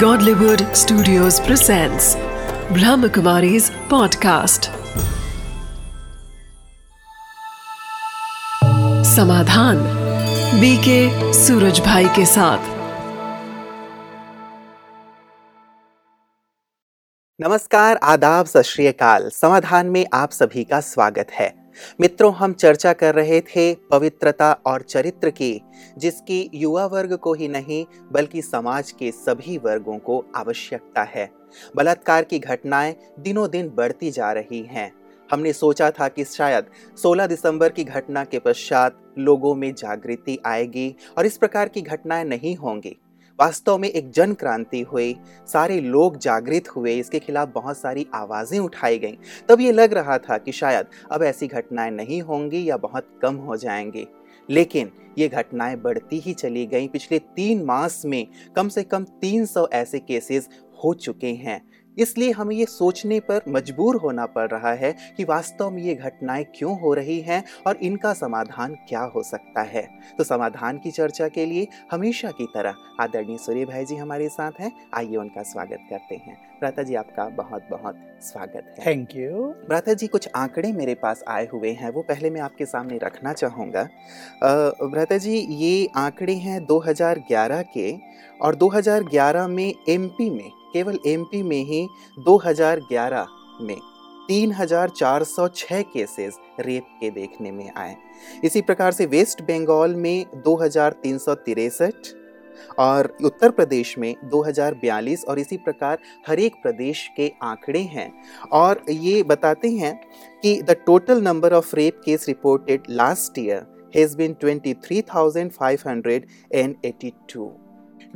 Godlywood Studios presents Brahmakumari's podcast. Samadhan BK Suraj bhai के साथ नमस्कार आदाब सत समाधान में आप सभी का स्वागत है मित्रों, हम चर्चा कर रहे थे पवित्रता और चरित्र की, जिसकी युवा वर्ग को ही नहीं, बल्कि समाज के सभी वर्गों को आवश्यकता है। बलात्कार की घटनाएँ दिनों दिन बढ़ती जा रही हैं। हमने सोचा था कि शायद 16 दिसंबर की घटना के पश्चात लोगों में जागृति आएगी और इस प्रकार की घटनाएँ नहीं होंगी। वास्तव में एक जन क्रांति हुई, सारे लोग जागृत हुए, इसके खिलाफ बहुत सारी आवाज़ें उठाई गईं। तब ये लग रहा था कि शायद अब ऐसी घटनाएँ नहीं होंगी या बहुत कम हो जाएँगी। लेकिन ये घटनाएँ बढ़ती ही चली गईं। पिछले तीन मास में कम से कम 300 ऐसे केसेस हो चुके हैं। इसलिए हमें ये सोचने पर मजबूर होना पड़ रहा है कि वास्तव में ये घटनाएँ क्यों हो रही हैं और इनका समाधान क्या हो सकता है। तो समाधान की चर्चा के लिए हमेशा की तरह आदरणीय सूर्य भाई जी हमारे साथ हैं। आइए उनका स्वागत करते हैं। भ्राता जी आपका बहुत बहुत स्वागत है। थैंक यू भ्राता जी कुछ आंकड़े मेरे पास आए हुए हैं वो पहले मैं आपके सामने रखना चाहूँगा। भ्राता जी ये आंकड़े हैं 2011 के और 2011 में एमपी में केवल एमपी में ही 2011 में 3,406 केसेस रेप के देखने में आए। इसी प्रकार से वेस्ट बंगाल में दो और उत्तर प्रदेश में 2042 और इसी प्रकार हर एक प्रदेश के आंकड़े हैं। और ये बताते हैं कि the total number of rape case reported last year has been 23,582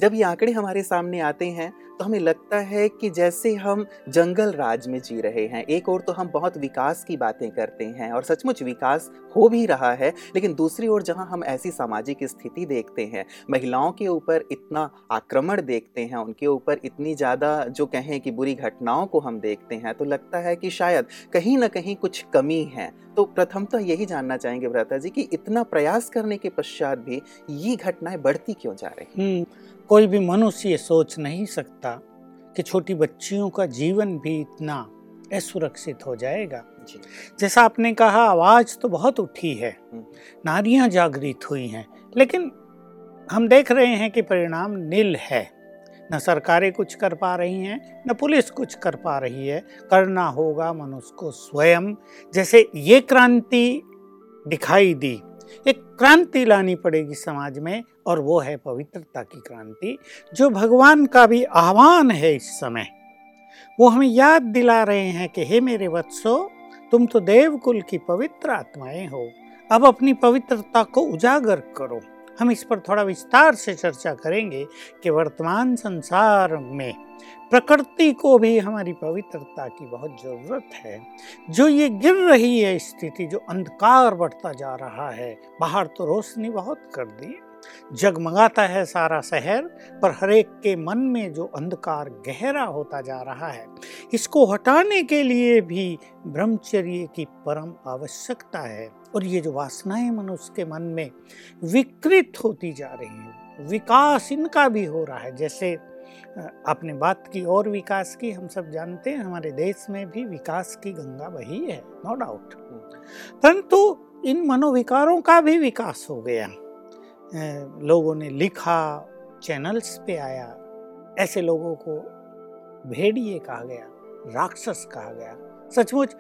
जब ये आंकड़े हमारे सामने आते हैं तो हमें लगता है कि जैसे हम जंगल राज में जी रहे हैं एक और तो हम बहुत विकास की बातें करते हैं और सचमुच विकास हो भी रहा है लेकिन दूसरी ओर जहाँ हम ऐसी सामाजिक स्थिति देखते हैं महिलाओं के ऊपर इतना आक्रमण देखते हैं उनके ऊपर इतनी ज़्यादा जो कहें कि बुरी घटनाओं को हम देखते हैं तो लगता है कि शायद कहीं ना कहीं कुछ कमी है। तो प्रथमतः तो यही जानना चाहेंगे भ्राता जी कि इतना प्रयास करने के पश्चात भी ये घटनाएँ बढ़ती क्यों जा रही हम्म, कोई भी मनुष्य सोच नहीं सकता कि छोटी बच्चियों का जीवन भी इतना असुरक्षित हो जाएगा। जैसा आपने कहा आवाज़ तो बहुत उठी है। हम्म। नारियाँ जागृत हुई हैं लेकिन हम देख रहे हैं कि परिणाम नील है। न सरकारें कुछ कर पा रही हैं न पुलिस कुछ कर पा रही है। करना होगा मनुष्य को स्वयं। जैसे ये क्रांति दिखाई दी एक क्रांति लानी पड़ेगी समाज में और वो है पवित्रता की क्रांति, जो भगवान का भी आह्वान है इस समय। वो हमें याद दिला रहे हैं कि, हे मेरे वत्सो, तुम तो देवकुल की पवित्र आत्माएँ हो। अब अपनी पवित्रता को उजागर करो। हम इस पर थोड़ा विस्तार से चर्चा करेंगे कि वर्तमान संसार में प्रकृति को भी हमारी पवित्रता की बहुत ज़रूरत है। जो ये गिर रही है स्थिति, जो अंधकार बढ़ता जा रहा है, बाहर तो रोशनी बहुत कर दी। जगमगाता है सारा शहर पर हरेक के मन में जो अंधकार गहरा होता जा रहा है इसको हटाने के लिए भी ब्रह्मचर्य की परम आवश्यकता है। और ये जो वासनाएँ मनुष्य के मन में विकृत होती जा रही हैं विकास इनका भी हो रहा है। जैसे आपने बात की और विकास की हम सब जानते हैं हमारे देश में भी विकास की गंगा वही है नो डाउट परंतु इन मनोविकारों का भी विकास हो गया। लोगों ने लिखा, चैनल्स पे आया, ऐसे लोगों को भेड़िए कहा गया, राक्षस कहा गया। सचमुच,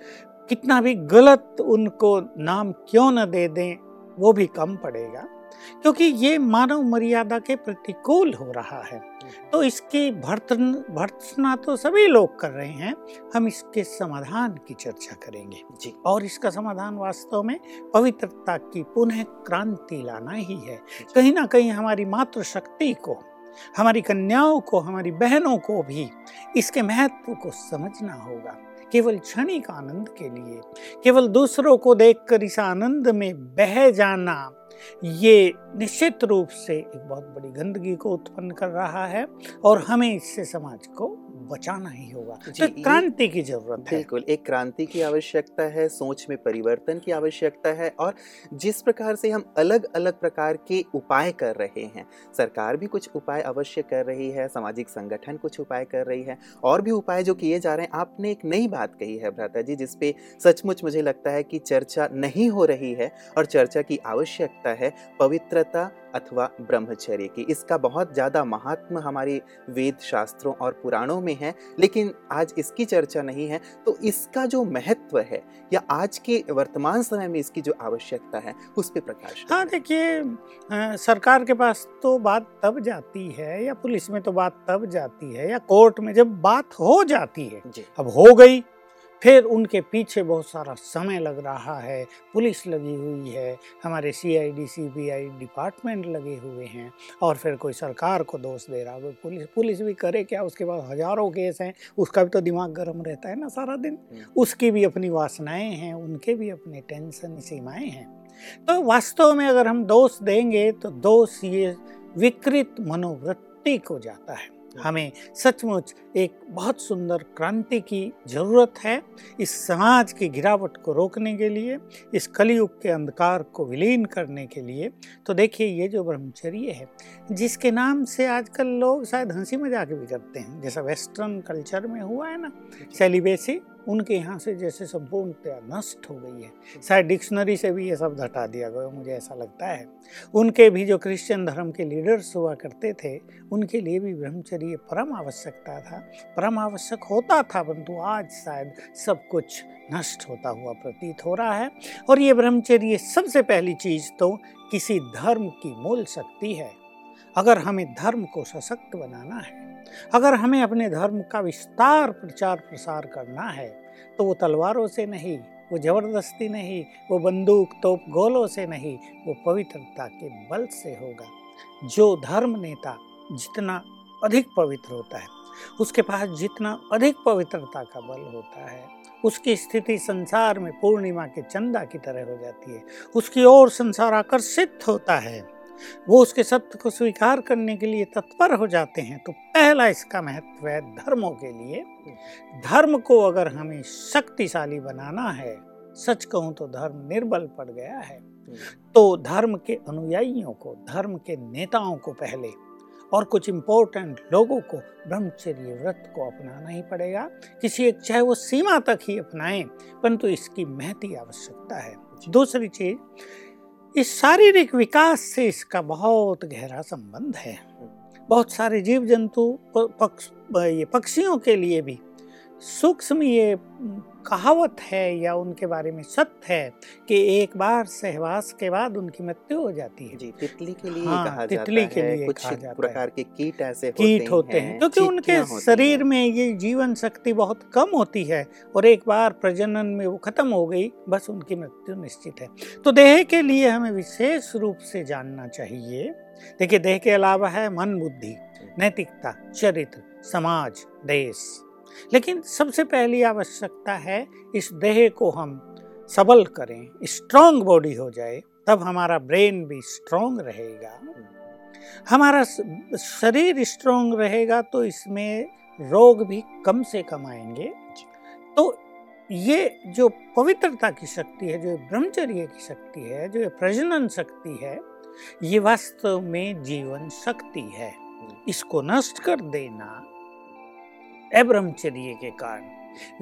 कितना भी गलत उनको नाम क्यों न दे दें, वो भी कम पड़ेगा, क्योंकि ये मानव मर्यादा के प्रतिकूल हो रहा है। तो इसकी भर्तन भर्तना तो सभी लोग कर रहे हैं। हम इसके समाधान की चर्चा करेंगे। जी और इसका समाधान वास्तव में पवित्रता की पुनः क्रांति लाना ही है। कहीं ना कहीं हमारी मातृशक्ति को हमारी कन्याओं को हमारी बहनों को भी इसके महत्व को समझना होगा। केवल क्षणिक आनंद के लिए केवल दूसरों को देखकर इस आनंद में बह जाना ये निश्चित रूप से एक बहुत बड़ी गंदगी को उत्पन्न कर रहा है और हमें इससे समाज को बचाना ही होगा। तो क्रांति की ज़रूरत है। बिल्कुल एक क्रांति की आवश्यकता है सोच में परिवर्तन की आवश्यकता है और जिस प्रकार से हम अलग अलग प्रकार के उपाय कर रहे हैं सरकार भी कुछ उपाय अवश्य कर रही है सामाजिक संगठन कुछ उपाय कर रही है और भी उपाय जो किए जा रहे हैं। आपने एक नई बात कही है भ्राता जी जिसपे सचमुच मुझे लगता है कि चर्चा नहीं हो रही है और चर्चा की आवश्यकता है पवित्रता अथवा ब्रह्मचर्य की। इसका बहुत ज़्यादा महात्म हमारे वेद शास्त्रों और पुराणों में है लेकिन आज इसकी चर्चा नहीं है। तो इसका जो महत्व है या आज के वर्तमान समय में इसकी जो आवश्यकता है उस पर प्रकाश हाँ देखिए सरकार के पास तो बात तब जाती है या पुलिस में तो बात तब जाती है या कोर्ट में जब बात हो जाती है। अब हो गई फिर उनके पीछे बहुत सारा समय लग रहा है। पुलिस लगी हुई है। हमारे C I D C B I department लगे हुए हैं। और फिर कोई सरकार को दोष दे रहा है पुलिस पुलिस भी करे क्या? उसके बाद हज़ारों केस हैं। उसका भी तो दिमाग गर्म रहता है ना सारा दिन। हम्म। उसकी भी अपनी वासनाएँ हैं उनके भी अपने टेंशन सीमाएँ हैं। तो वास्तव में अगर हम दोष देंगे तो दोष ये विकृत मनोवृत्ति को जाता है। हमें सचमुच एक बहुत सुंदर क्रांति की ज़रूरत है इस समाज की गिरावट को रोकने के लिए इस कलयुग के अंधकार को विलीन करने के लिए। तो देखिए ये जो ब्रह्मचर्य है जिसके नाम से आजकल लोग शायद हँसी मज़ाक भी करते हैं। जैसा वेस्टर्न कल्चर में हुआ है ना सेलिब्रेसी उनके यहाँ से जैसे संपूर्णतया नष्ट हो गई है। शायद डिक्शनरी से भी ये शब्द हटा दिया गया मुझे ऐसा लगता है। उनके भी जो क्रिश्चियन धर्म के लीडर्स हुआ करते थे उनके लिए भी ब्रह्मचर्य परम आवश्यकता था। परम आवश्यक होता था परंतु आज शायद सब कुछ नष्ट होता हुआ प्रतीत हो रहा है। और ये ब्रह्मचर्य सबसे पहली चीज़ तो किसी धर्म की मूल शक्ति है। अगर हमें धर्म को सशक्त बनाना है अगर हमें अपने धर्म का विस्तार प्रचार प्रसार करना है तो वो तलवारों से नहीं, वो ज़बरदस्ती नहीं, वो बंदूक तोप गोलों से नहीं, वो पवित्रता के बल से होगा। जो धर्म नेता जितना अधिक पवित्र होता है, उसके पास जितना अधिक पवित्रता का बल होता है, उसकी स्थिति संसार में पूर्णिमा के चंदा की तरह हो जाती है, उसकी ओर संसार आकर्षित होता है। वो उसके सत्य को स्वीकार करने के लिए तत्पर हो जाते हैं तो पहला इसका महत्व है धर्मों के लिए। धर्म को अगर हमें शक्तिशाली बनाना है सच कहूँ तो धर्म निर्बल पड़ गया है। तो धर्म के अनुयायियों को धर्म के नेताओं को पहले और कुछ इम्पोर्टेंट लोगों को ब्रह्मचर्य व्रत को अपनाना ही पड़ेगा। किसी एक चाहे वो सीमा तक ही अपनाएँ परंतु इसकी महती आवश्यकता है। दूसरी चीज़ इस शारीरिक विकास से इसका बहुत गहरा संबंध है। बहुत सारे जीव जंतु पक्ष ये पक्षियों के लिए भी सूक्ष्म ये कहावत है या उनके बारे में सत्य है कि एक बार सहवास के बाद उनकी मृत्यु हो जाती है। जी तितली के लिए हाँ, कहा तितली जाता के लिए कुछ प्रकार के कीट ऐसे कीट होते, होते हैं क्योंकि उनके शरीर में ये जीवन शक्ति बहुत कम होती है और एक बार प्रजनन में वो खत्म हो गई बस उनकी मृत्यु निश्चित है। तो देह के लिए हमें विशेष रूप से जानना चाहिए। देखिए देह के अलावा है मन बुद्धि नैतिकता चरित्र समाज देश। लेकिन सबसे पहली आवश्यकता है, इस देह को हम सबल करें स्ट्रांग बॉडी हो जाए, तब हमारा ब्रेन भी स्ट्रांग रहेगा। हमारा शरीर स्ट्रांग रहेगा तो इसमें रोग भी कम से कम आएँगे। तो ये जो पवित्रता की शक्ति है, जो ब्रह्मचर्य की शक्ति है, जो प्रजनन शक्ति है, ये वास्तव में जीवन शक्ति है। इसको नष्ट कर देना अब्रह्मचर्य के कारण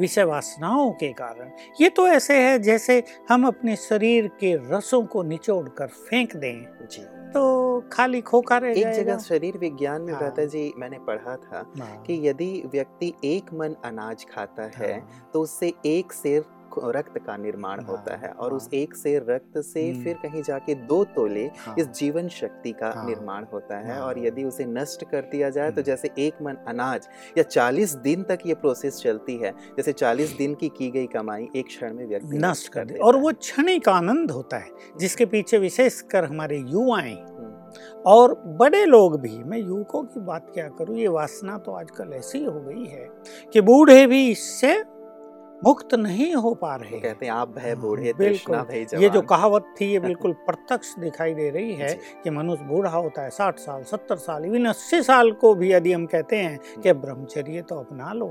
विषय वासनाओं के कारण ये तो ऐसे है जैसे हम अपने शरीर के रसों को निचोड़ कर फेंक दें जी तो खाली खोखा रह एक जगह शरीर विज्ञान में हाँ। जी मैंने पढ़ा था हाँ। कि यदि व्यक्ति एक मन अनाज खाता है हाँ। तो उससे एक सेर रक्त का निर्माण हाँ, होता है और हाँ, उस एक से रक्त से हम्म। फिर कहीं जाके दो तोले हाँ, इस जीवन शक्ति का हाँ, निर्माण होता है हाँ, और यदि उसे नष्ट कर दिया जाए तो हम्म। जैसे एक मन अनाज या 40 दिन तक ये प्रोसेस चलती है जैसे 40 दिन की की गई कमाई एक क्षण में व्यक्ति नष्ट कर दे। और वो क्षणिक आनंद होता है जिसके पीछे विशेषकर हमारे युवाएँ हम्म। और बड़े लोग भी मैं युवकों की बात क्या करूँ ये वासना तो आजकल ऐसी हो गई है कि बूढ़े भी इससे मुक्त नहीं हो पा रहे तो कहते हैं आप भय हाँ, बूढ़े तृष्णा भय जवान ये जो कहावत थी ये बिल्कुल प्रत्यक्ष दिखाई दे रही है कि मनुष्य बूढ़ा होता है साठ साल सत्तर साल इवन अस्सी साल को भी यदि हम कहते हैं। कि ब्रह्मचर्य तो अपना लो।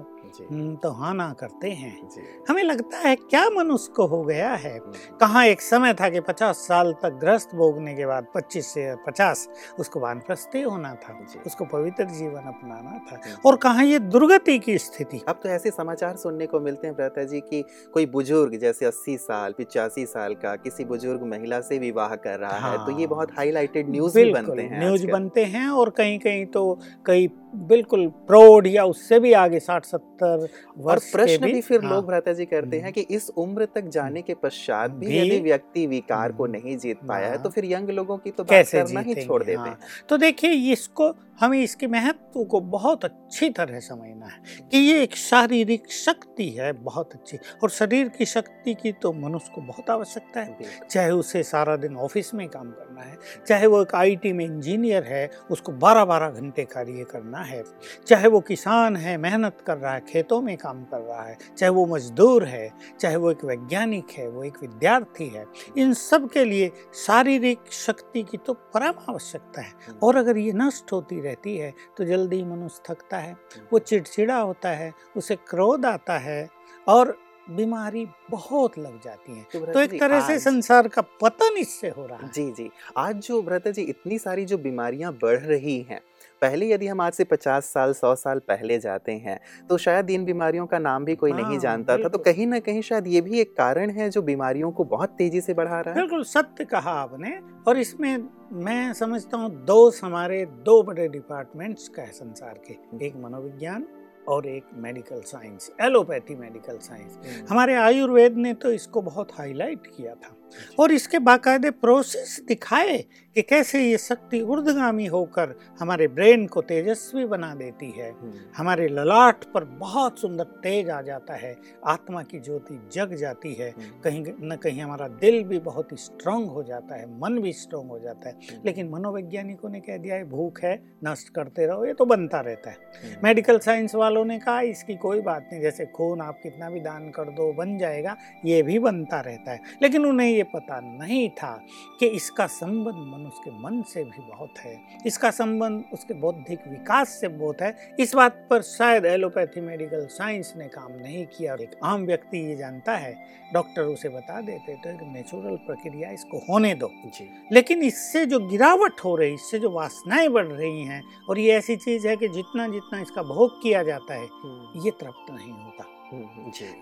तो हाँ ना करते हैं। हमें लगता है क्या मनुष्य को हो गया है? हम्म, कहाँ एक समय था कि 50 साल तक ग्रस्त भोगने के बाद 25 से 50 उसको वानप्रस्थी होना था उसको पवित्र जीवन अपनाना था। हम्म। और कहाँ ये दुर्गति की स्थिति? अब तो ऐसे समाचार सुनने को मिलते हैं भ्राता जी कि कोई बुज़ुर्ग जैसे अस्सी साल पिचासी साल का किसी बुज़ुर्ग महिला से विवाह कर रहा है तो ये हाँ। बहुत हाईलाइटेड न्यूज़ भी बनते हैं न्यूज़ बनते हैं और कहीं कहीं तो कई बिल्कुल प्रौढ़ या उससे भी आगे साठ सत्तर और वर्ष के प्रश्न भी भी फिर हाँ, लोग भ्राता जी करते हैं हम्म। कि इस उम्र तक जाने के पश्चात भी भी- यदि व्यक्ति विकार को नहीं जीत पाया है। तो फिर यंग लोगों की तो बात कैसे करना ही छोड़ देते हाँ। हैं तो देखिए इसको हमें इसके महत्व को बहुत अच्छी तरह समझना है कि ये एक शारीरिक शक्ति है बहुत अच्छी और शरीर की शक्ति की तो मनुष्य को बहुत आवश्यकता है चाहे उसे सारा दिन ऑफ़िस में काम करना है चाहे वो एक आईटी में इंजीनियर है उसको 12-12 घंटे कार्य करना है चाहे वो किसान है मेहनत कर रहा है खेतों में काम कर रहा है चाहे वो मजदूर है चाहे वो एक वैज्ञानिक है वो एक विद्यार्थी है इन सब के लिए शारीरिक शक्ति की तो परम आवश्यकता है। और अगर ये नष्ट होती रहती है तो जल्दी मनुष्य थकता है वो चिड़चिड़ा होता है उसे क्रोध आता है और बीमारी बहुत लग जाती है। तो तो एक तरह से संसार का पतन इससे हो रहा है। जी जी। आज जो भ्राता जी इतनी सारी जो बीमारियाँ बढ़ रही हैं पहले यदि हम आज से 50 साल 100 साल पहले जाते हैं तो शायद इन बीमारियों का नाम भी कोई नहीं हाँ, जानता था। तो कहीं ना कहीं शायद ये भी एक कारण है जो बीमारियों को बहुत तेज़ी से बढ़ा रहा है। बिल्कुल सत्य कहा आपने। और इसमें मैं समझता हूँ दो हमारे दो बड़े डिपार्टमेंट्स का है संसार के। एक मनोविज्ञान और एक medical science allopathy medical science हम्म, हमारे आयुर्वेद ने तो इसको बहुत हाईलाइट किया था। और इसके बाकायदे प्रोसेस दिखाए कि कैसे ये शक्ति ऊर्ध्वगामी होकर हमारे ब्रेन को तेजस्वी बना देती है। हम्म, हमारे ललाट पर बहुत सुंदर तेज आ जाता है आत्मा की ज्योति जग जाती है। हम्म, कहीं न कहीं हमारा दिल भी बहुत ही स्ट्रांग हो जाता है मन भी स्ट्रांग हो जाता है। हम्म, लेकिन मनोवैज्ञानिकों ने कह दिया है भूख है नष्ट करते रहो ये तो बनता रहता है। मेडिकल साइंस वालों ने कहा इसकी कोई बात नहीं जैसे खून आप कितना भी दान कर दो बन जाएगा ये भी बनता रहता है। लेकिन उन्हें ये पता नहीं था कि इसका संबंध मनुष्य के मन से भी बहुत है। इसका संबंध उसके बौद्धिक विकास से बहुत है। इस बात पर शायद एलोपैथी मेडिकल साइंस ने काम नहीं किया। और एक आम व्यक्ति ये जानता है डॉक्टर उसे बता देते तो एक नेचुरल प्रक्रिया इसको होने दो। जी। लेकिन इससे जो गिरावट हो रही इससे जो वासनाएँ बढ़ रही हैं और ये ऐसी चीज़ है कि जितना जितना इसका भोग किया जाता है हम्म, ये तृप्त नहीं होता।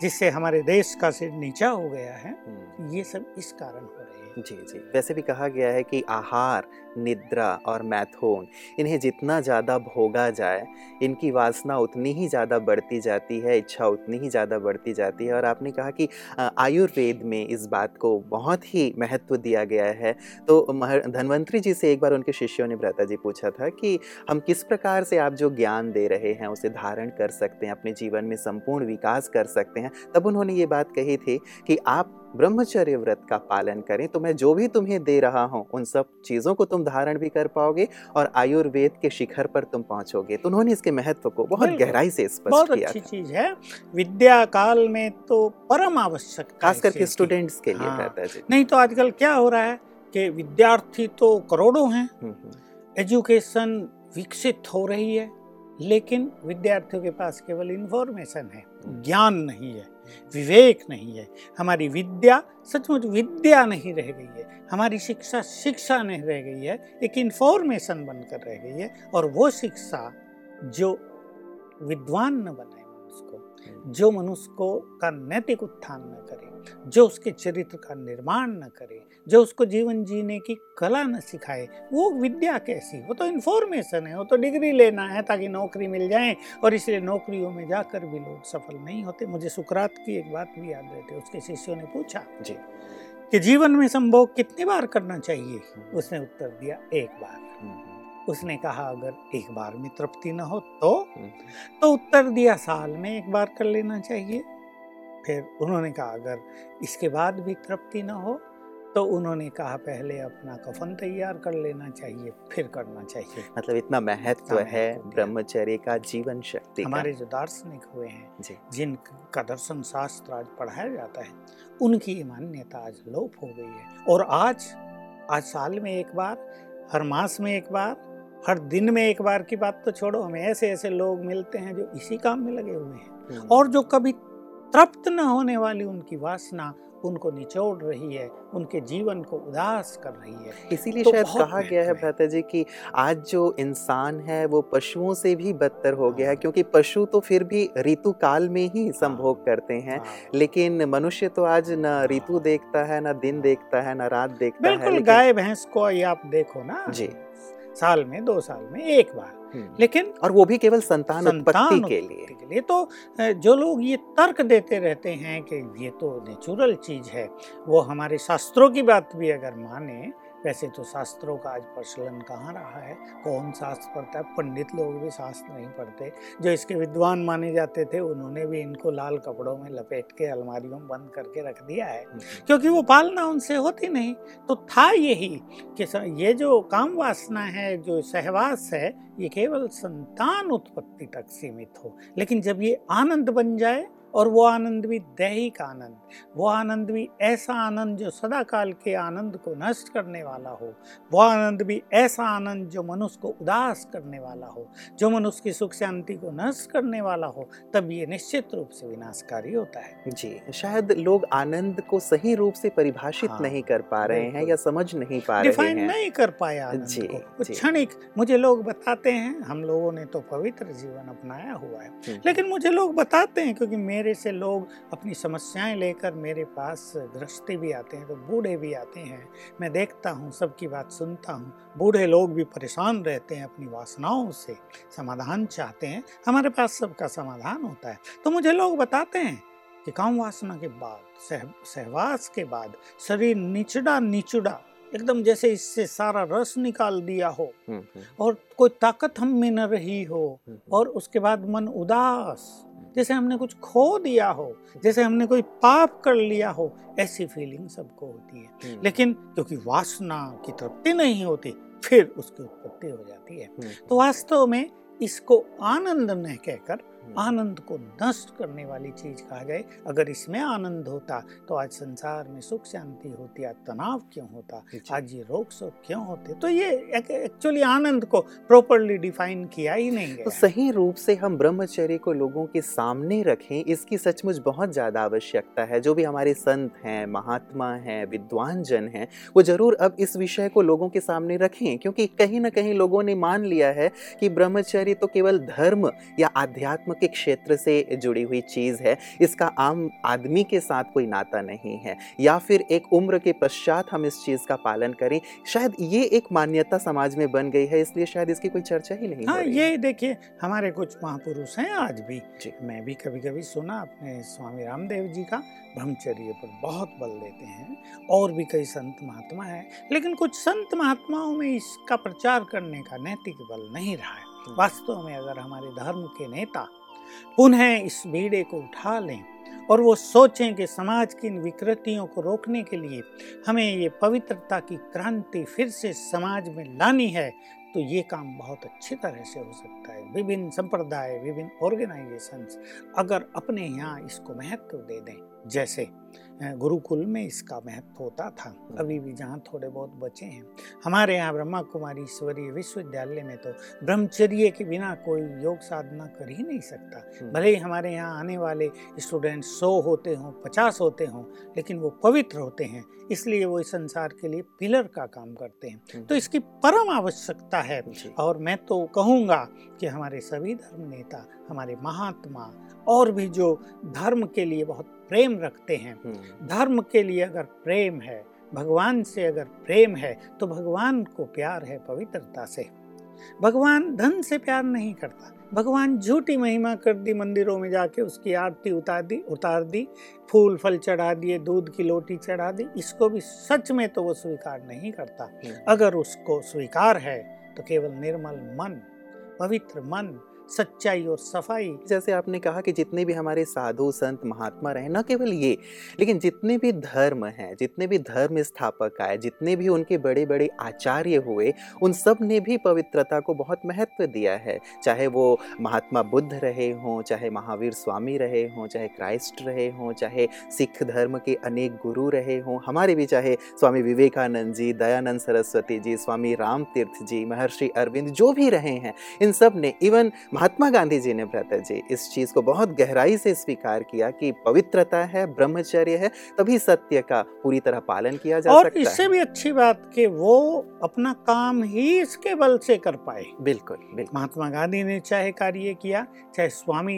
जिससे हमारे देश का सिर नीचा हो गया है हम्म, ये सब इस कारण हैं जी जी वैसे भी कहा गया है कि आहार, निद्रा और मैथोन, इन्हें जितना ज़्यादा भोगा जाए, इनकी वासना उतनी ही ज़्यादा बढ़ती जाती है, इच्छा उतनी ही ज़्यादा बढ़ती जाती है। और आपने कहा कि आयुर्वेद में इस बात को बहुत ही महत्व दिया गया है। तो धन्वंतरी जी से एक बार उनके शिष्यों ने भ्राता जी पूछा था कि, हम किस प्रकार से आप जो ज्ञान दे रहे हैं, उसे धारण कर सकते हैं, अपने जीवन में संपूर्ण विकास कर सकते हैं? तब उन्होंने ये बात कही थी कि आप ब्रह्मचर्य व्रत का पालन करें तो मैं जो भी तुम्हें दे रहा हूँ उन सब चीज़ों को तुम धारण भी कर पाओगे और आयुर्वेद के शिखर पर तुम पहुँचोगे। तो उन्होंने इसके महत्व को बहुत गहराई से स्पष्ट बहुत किया अच्छी चीज़ है। विद्या काल में तो परम आवश्यकता है खास करके स्टूडेंट्स के लिए हाँ। नहीं तो आजकल क्या हो रहा है कि विद्यार्थी तो करोड़ों हैं। हम्म, हम्म, एजुकेशन विकसित हो रही है लेकिन विद्यार्थियों के पास केवल इंफॉर्मेशन है ज्ञान नहीं है। विवेक नहीं है। हमारी विद्या सचमुच विद्या नहीं रह गई है। हमारी शिक्षा शिक्षा नहीं रह गई है। एक इन्फॉर्मेशन बनकर रह गई है और वो शिक्षा जो विद्वान न बनाए मनुष्य को जो मनुष्य को का नैतिक उत्थान न करे जो उसके चरित्र का निर्माण न करे जो उसको जीवन जीने की कला न सिखाए वो विद्या कैसी? वो तो इन्फॉर्मेशन है वो तो डिग्री लेना है ताकि नौकरी मिल जाए और इसलिए नौकरियों में जाकर भी लोग सफल नहीं होते। मुझे सुकरात की एक बात भी याद रहती है उसके शिष्यों ने पूछा जी। कि जीवन में संभोग कितनी बार करना चाहिए? उसने उत्तर दिया एक बार। हम्म, उसने कहा अगर एक बार में तृप्ति न हो तो? हम्म, तो उत्तर दिया साल में एक बार कर लेना चाहिए। फिर उन्होंने कहा अगर इसके बाद भी तृप्ति न हो तो? उन्होंने कहा पहले अपना कफन तैयार कर लेना चाहिए फिर करना चाहिए। मतलब इतना महत्व है ब्रह्मचर्य का जीवन शक्ति हमारे जो दार्शनिक हुए हैं जिनका दर्शन शास्त्र आज पढ़ाया जाता है उनकी मान्यता आज लोप हो गई है। और आज आज साल में एक बार हर मास में एक बार हर दिन में एक बार की बात तो छोड़ो हमें ऐसे ऐसे लोग मिलते हैं जो इसी काम में लगे हुए हैं हम्म। और जो कभी तृप्त न होने वाली उनकी वासना उनको निचोड़ रही है उनके जीवन को उदास कर रही है इसीलिए तो शायद कहा गया है भ्राता जी कि आज जो इंसान है वो पशुओं से भी बदतर हो गया है हाँ। क्योंकि पशु तो फिर भी ऋतु काल में ही संभोग। करते हैं हाँ। लेकिन मनुष्य तो आज न ऋतु देखता है न दिन देखता है न रात देखता है बिल्कुल गाय भैंस को ये आप देखो ना जी साल में दो साल में एक बार। हम्म। लेकिन और वो भी केवल संतान उत्पत्ति के लिए। के लिए। तो जो लोग ये तर्क देते रहते हैं कि ये तो नेचुरल चीज़ है वो हमारे शास्त्रों की बात भी अगर माने वैसे तो शास्त्रों का आज प्रचलन कहाँ रहा है? कौन शास्त्र पढ़ता है? पंडित लोग भी शास्त्र नहीं पढ़ते। जो इसके विद्वान माने जाते थे उन्होंने भी इनको लाल कपड़ों में लपेट के अलमारियों में बंद करके रख दिया है। हम्म। क्योंकि वो पालना उनसे होती नहीं। तो था यही कि ये जो काम वासना है जो सहवास है ये केवल संतान उत्पत्ति तक सीमित हो। लेकिन जब ये आनंद बन जाए और वो आनंद भी दैहिक आनंद वो आनंद भी ऐसा आनंद जो सदा काल के आनंद को नष्ट करने वाला हो वो आनंद भी ऐसा आनंद जो मनुष्य को उदास करने वाला हो जो मनुष्य की सुख शांति को नष्ट करने वाला हो तब ये निश्चित रूप से विनाशकारी होता है। जी शायद लोग आनंद को सही रूप से परिभाषित हाँ, नहीं कर पा रहे हैं या समझ नहीं पा रहे हैं। नहीं कर पाया जी। क्षणिक मुझे लोग बताते हैं हम लोगों ने तो पवित्र जीवन अपनाया हुआ है। हम्म। लेकिन मुझे लोग बताते हैं क्योंकि मेरे मेरे से लोग अपनी समस्याएँ लेकर मेरे पास गृहस्थी भी आते हैं तो बूढ़े भी आते हैं। मैं देखता हूँ सबकी बात सुनता हूँ। बूढ़े लोग भी परेशान रहते हैं अपनी वासनाओं से। समाधान चाहते हैं हमारे पास सबका समाधान होता है। तो मुझे लोग बताते हैं कि काम वासना के बाद सह, सहवास के बाद शरीर निचड़ा निचड़ा एकदम जैसे इससे सारा रस निकाल दिया हो। हम्म, हम्म। और कोई ताकत हम में न रही हो। हम्म, और उसके बाद मन उदास जैसे हमने कुछ खो दिया हो जैसे हमने कोई पाप कर लिया हो ऐसी फीलिंग सबको होती है हम्म। लेकिन क्योंकि वासना की तृप्ति नहीं होती फिर उसकी उत्पत्ति हो जाती है हम्म। तो वास्तव में इसको आनंद न कहकर। आनंद को नष्ट करने वाली चीज़ कहा जाए। अगर इसमें आनंद होता तो आज संसार में सुख शांति होती आज तनाव क्यों होता आज ये रोग शोक क्यों होते? तो ये एक्चुअली आनंद को प्रॉपरली डिफाइन किया ही नहीं तो सही रूप से हम ब्रह्मचर्य को लोगों के सामने रखें इसकी सचमुच बहुत ज़्यादा आवश्यकता है। जो भी हमारे संत हैं महात्मा हैं विद्वान जन हैं वो ज़रूर अब इस विषय को लोगों के सामने रखें क्योंकि कहीं ना कहीं लोगों ने मान लिया है कि ब्रह्मचर्य तो केवल धर्म या आध्यात्म के क्षेत्र से जुड़ी हुई चीज़ है। इसका आम आदमी के साथ कोई नाता नहीं है। या फिर एक उम्र के पश्चात हम इस चीज़ का पालन करें। शायद ये एक मान्यता समाज में बन गई है इसलिए शायद इसकी कोई चर्चा ही नहीं हाँ ये देखिए हमारे कुछ महापुरुष हैं आज भी। मैं भी कभी कभी सुना अपने स्वामी रामदेव जी का ब्रह्मचर्य पर बहुत बल देते हैं और भी कई संत महात्मा हैं लेकिन कुछ संत महात्माओं में इसका प्रचार करने का नैतिक बल नहीं रहा है। वास्तव में अगर हमारे धर्म के नेता पुनः इस बीड़े को उठा लें और वो सोचें कि समाज की इन विकृतियों को रोकने के लिए हमें ये पवित्रता की क्रांति फिर से समाज में लानी है तो ये काम बहुत अच्छी तरह से हो सकता है। विभिन्न संप्रदाय, विभिन्न ऑर्गेनाइजेशंस अगर अपने यहाँ इसको महत्व दे दें जैसे गुरुकुल में इसका महत्व होता था। अभी भी जहाँ थोड़े बहुत बचे हैं। हमारे यहाँ ब्रह्मा कुमारी ईश्वरीय विश्वविद्यालय में तो ब्रह्मचर्य के बिना कोई योग साधना कर ही नहीं सकता। हम्म। भले ही हमारे यहाँ आने वाले स्टूडेंट सौ होते हों पचास होते हों लेकिन वो पवित्र होते हैं। इसलिए वो इस संसार के लिए पिलर का काम करते हैं। हम्म। तो इसकी परम आवश्यकता है। और मैं तो कहूँगा कि हमारे सभी धर्म नेता हमारे महात्मा और भी जो धर्म के लिए बहुत प्रेम रखते हैं हम्म। धर्म के लिए अगर प्रेम है भगवान से अगर प्रेम है तो भगवान को प्यार है पवित्रता से भगवान धन से प्यार नहीं करता भगवान झूठी महिमा कर दी मंदिरों में जाके उसकी आरती उतार दी उतार दी फूल फल चढ़ा दिए दूध की लोटी चढ़ा दी इसको भी सच में तो वो स्वीकार नहीं करता हम्म। अगर उसको स्वीकार है तो केवल निर्मल मन पवित्र मन सच्चाई और सफ़ाई। जैसे आपने कहा कि जितने भी हमारे साधु, संत, महात्मा रहे, न केवल ये, लेकिन जितने भी धर्म हैं, जितने भी धर्म स्थापक आए, जितने भी उनके बड़े बड़े आचार्य हुए, उन सबने भी पवित्रता को बहुत महत्व दिया है। चाहे वो महात्मा बुद्ध रहे हों, चाहे महावीर स्वामी रहे हों, चाहे क्राइस्ट रहे हों, चाहे सिख धर्म के अनेक गुरु रहे हों, हमारे भी चाहे स्वामी विवेकानंद जी, दयानंद सरस्वती जी, स्वामी राम तीर्थ जी, महर्षि अरविंद, जो भी रहे हैं, इन सबने, इवन महात्मा गांधी जी ने भ्रता जी इस चीज़ को बहुत गहराई से स्वीकार किया कि पवित्रता है ब्रह्मचर्य है तभी सत्य का पूरी तरह पालन किया जा और सकता इससे है। भी अच्छी बात कि वो अपना काम ही इसके बल से कर पाए। बिल्कुल बिल्कुल। महात्मा गांधी ने चाहे कार्य किया चाहे स्वामी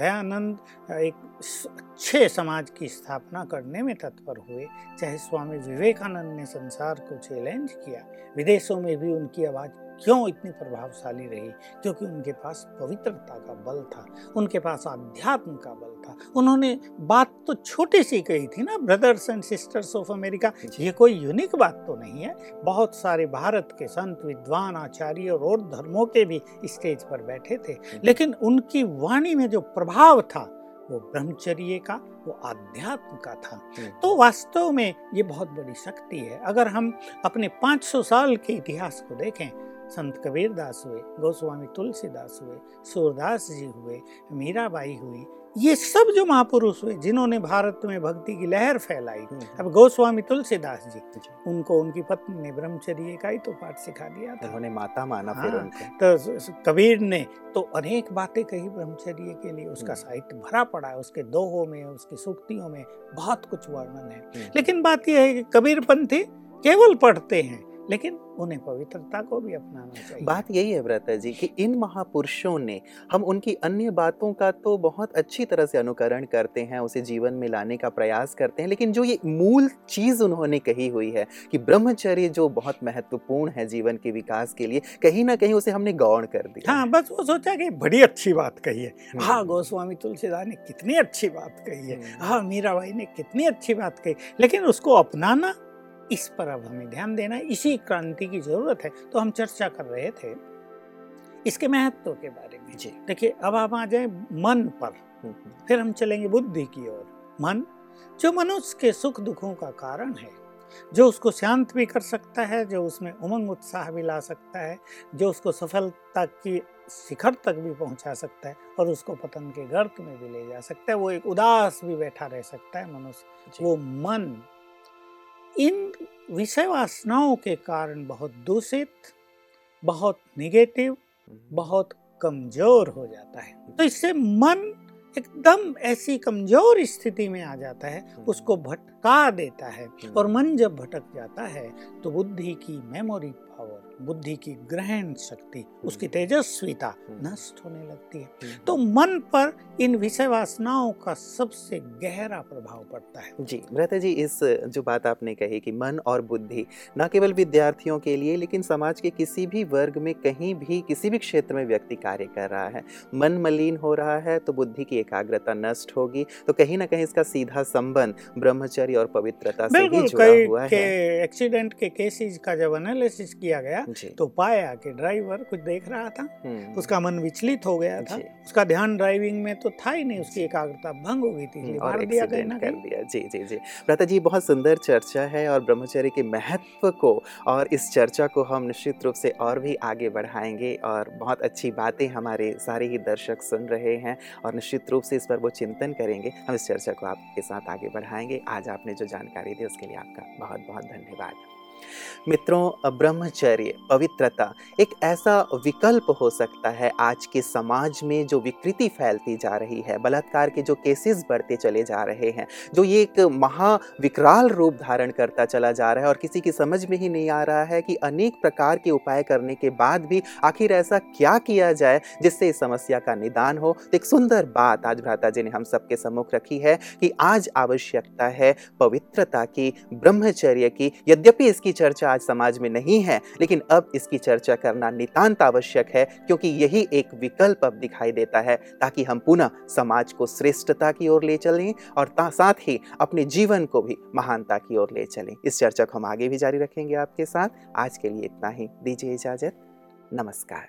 दयानंद एक अच्छे समाज की स्थापना करने में तत्पर हुए चाहे स्वामी विवेकानंद ने संसार को चैलेंज किया विदेशों में भी उनकी आवाज़ क्यों इतनी प्रभावशाली रही? क्योंकि उनके पास पवित्रता का बल था उनके पास आध्यात्म का बल था। उन्होंने बात तो छोटी सी कही थी ना brothers and sisters of America ये कोई यूनिक बात तो नहीं है। बहुत सारे भारत के संत विद्वान आचार्य और और धर्मों के भी स्टेज पर बैठे थे। लेकिन उनकी वाणी में जो प्रभाव था वो ब्रह्मचर्य का वो आध्यात्म का था। तो वास्तव में ये बहुत बड़ी शक्ति है। अगर हम अपने 500 साल के इतिहास को देखें संत कबीर दास हुए गोस्वामी तुलसीदास हुए सूरदास जी हुए मीराबाई हुई ये सब जो महापुरुष हुए जिन्होंने भारत में भक्ति की लहर फैलाई अब गोस्वामी तुलसीदास जी उनको उनकी पत्नी ने ब्रह्मचर्य का ही तो पाठ सिखा दिया था उन्होंने माता माना फिर हाँ। उनको तो कबीर ने तो अनेक बातें कही ब्रह्मचर्य के लिए उसका हम्म। साहित्य भरा पड़ा है उसके दोहों में उसकी सूक्तियों में बहुत कुछ वर्णन है हम्म। लेकिन बात यह है कि कबीर पंथी केवल पढ़ते हैं लेकिन उन्हें पवित्रता को भी अपनाना चाहिए बात यही है व्रता जी कि इन महापुरुषों ने हम उनकी अन्य बातों का तो बहुत अच्छी तरह से अनुकरण करते हैं उसे जीवन में लाने का प्रयास करते हैं लेकिन जो ये मूल चीज़ उन्होंने कही हुई है कि ब्रह्मचर्य जो बहुत महत्वपूर्ण है जीवन के विकास के लिए कहीं ना कहीं उसे हमने गौण कर दिया हाँ बस वो सोचा कि बड़ी अच्छी बात कही है हम्म। हाँ गोस्वामी तुलसीदास ने कितनी अच्छी बात कही है हम्म। हाँ मीराबाई ने कितनी अच्छी बात कही लेकिन उसको अपनाना इस पर अब हमें ध्यान देना है, इसी क्रांति की ज़रूरत है। तो हम चर्चा कर रहे थे इसके महत्व के बारे में। जी। देखिए अब हम आ जाए मन पर। हम्म, हम्म, फिर हम चलेंगे बुद्धि की ओर। मन जो मनुष्य के सुख दुखों का कारण है जो उसको शांत भी कर सकता है जो उसमें उमंग उत्साह भी ला सकता है जो उसको सफलता की शिखर तक भी पहुँचा सकता है और उसको पतन के गर्त में भी ले जा सकता है वो एक उदास भी बैठा रह सकता है मनुष्य। वो मन इन विषय वासनाओं के कारण बहुत दूषित बहुत निगेटिव हम्म, बहुत कमज़ोर हो जाता है। तो इससे मन एकदम ऐसी कमज़ोर स्थिति में आ जाता है उसको भटका देता है और मन जब भटक जाता है तो बुद्धि की मेमोरी पावर बुद्धि की ग्रहण शक्ति उसकी तेजस्विता नष्ट होने लगती है। हम्म, तो मन पर इन विषय वासनाओं का सबसे गहरा प्रभाव पड़ता है। जी भ्राता जी इस जो बात आपने कही कि मन और बुद्धि न केवल विद्यार्थियों के लिए लेकिन समाज के किसी भी वर्ग में कहीं भी किसी भी क्षेत्र में व्यक्ति कार्य कर रहा है। मन मलिन हो रहा है तो बुद्धि की एकाग्रता नष्ट होगी तो कहीं ना कहीं इसका सीधा संबंध ब्रह्मचर्य और पवित्रता से बिल्कुल जुड़ा हुआ है। एक्सीडेंट के केसेस का जब एनालिसिस किया गया तो पाया कि ड्राइवर कुछ देख रहा था हम्म, उसका मन विचलित हो गया था। उसका ध्यान ड्राइविंग में तो था ही नहीं उसकी एकाग्रता भंग हो गई थी और दिया कर दिया। जी जी जी। भ्राता जी बहुत सुंदर चर्चा है और ब्रह्मचर्य के महत्व को और इस चर्चा को हम निश्चित रूप से और भी आगे बढ़ाएँगे और बहुत अच्छी बातें हमारे सारे ही दर्शक सुन रहे हैं और निश्चित रूप से इस पर वो चिंतन करेंगे। हम इस चर्चा को आपके साथ आगे बढ़ाएँगे। आज आपने जो जानकारी दी उसके लिए आपका बहुत बहुत धन्यवाद। मित्रों, ब्रह्मचर्य, पवित्रता एक ऐसा विकल्प हो सकता है आज के समाज में जो विकृति फैलती जा रही है, बलात्कार के जो केसेस बढ़ते चले जा रहे हैं, जो ये एक महाविकराल रूप धारण करता चला जा रहा है और किसी की समझ में ही नहीं आ रहा है कि अनेक प्रकार के उपाय करने के बाद भी आखिर ऐसा क्या किया जाए जिससे इस समस्या का निदान हो। तो एक सुंदर बात आज भ्राता जी ने हम सबके सम्मुख रखी है कि आज आवश्यकता है पवित्रता की, ब्रह्मचर्य की। यद्यपि इसकी चर्चा आज समाज में नहीं है, लेकिन अब इसकी चर्चा करना नितांत आवश्यक है, क्योंकि यही एक विकल्प अब दिखाई देता है, ताकि हम पुनः समाज को श्रेष्ठता की ओर ले चलें और साथ ही अपने जीवन को भी महानता की ओर ले चलें। इस चर्चा को हम आगे भी जारी रखेंगे आपके साथ। आज के लिए इतना ही। दीजिए इजाज़त। नमस्कार।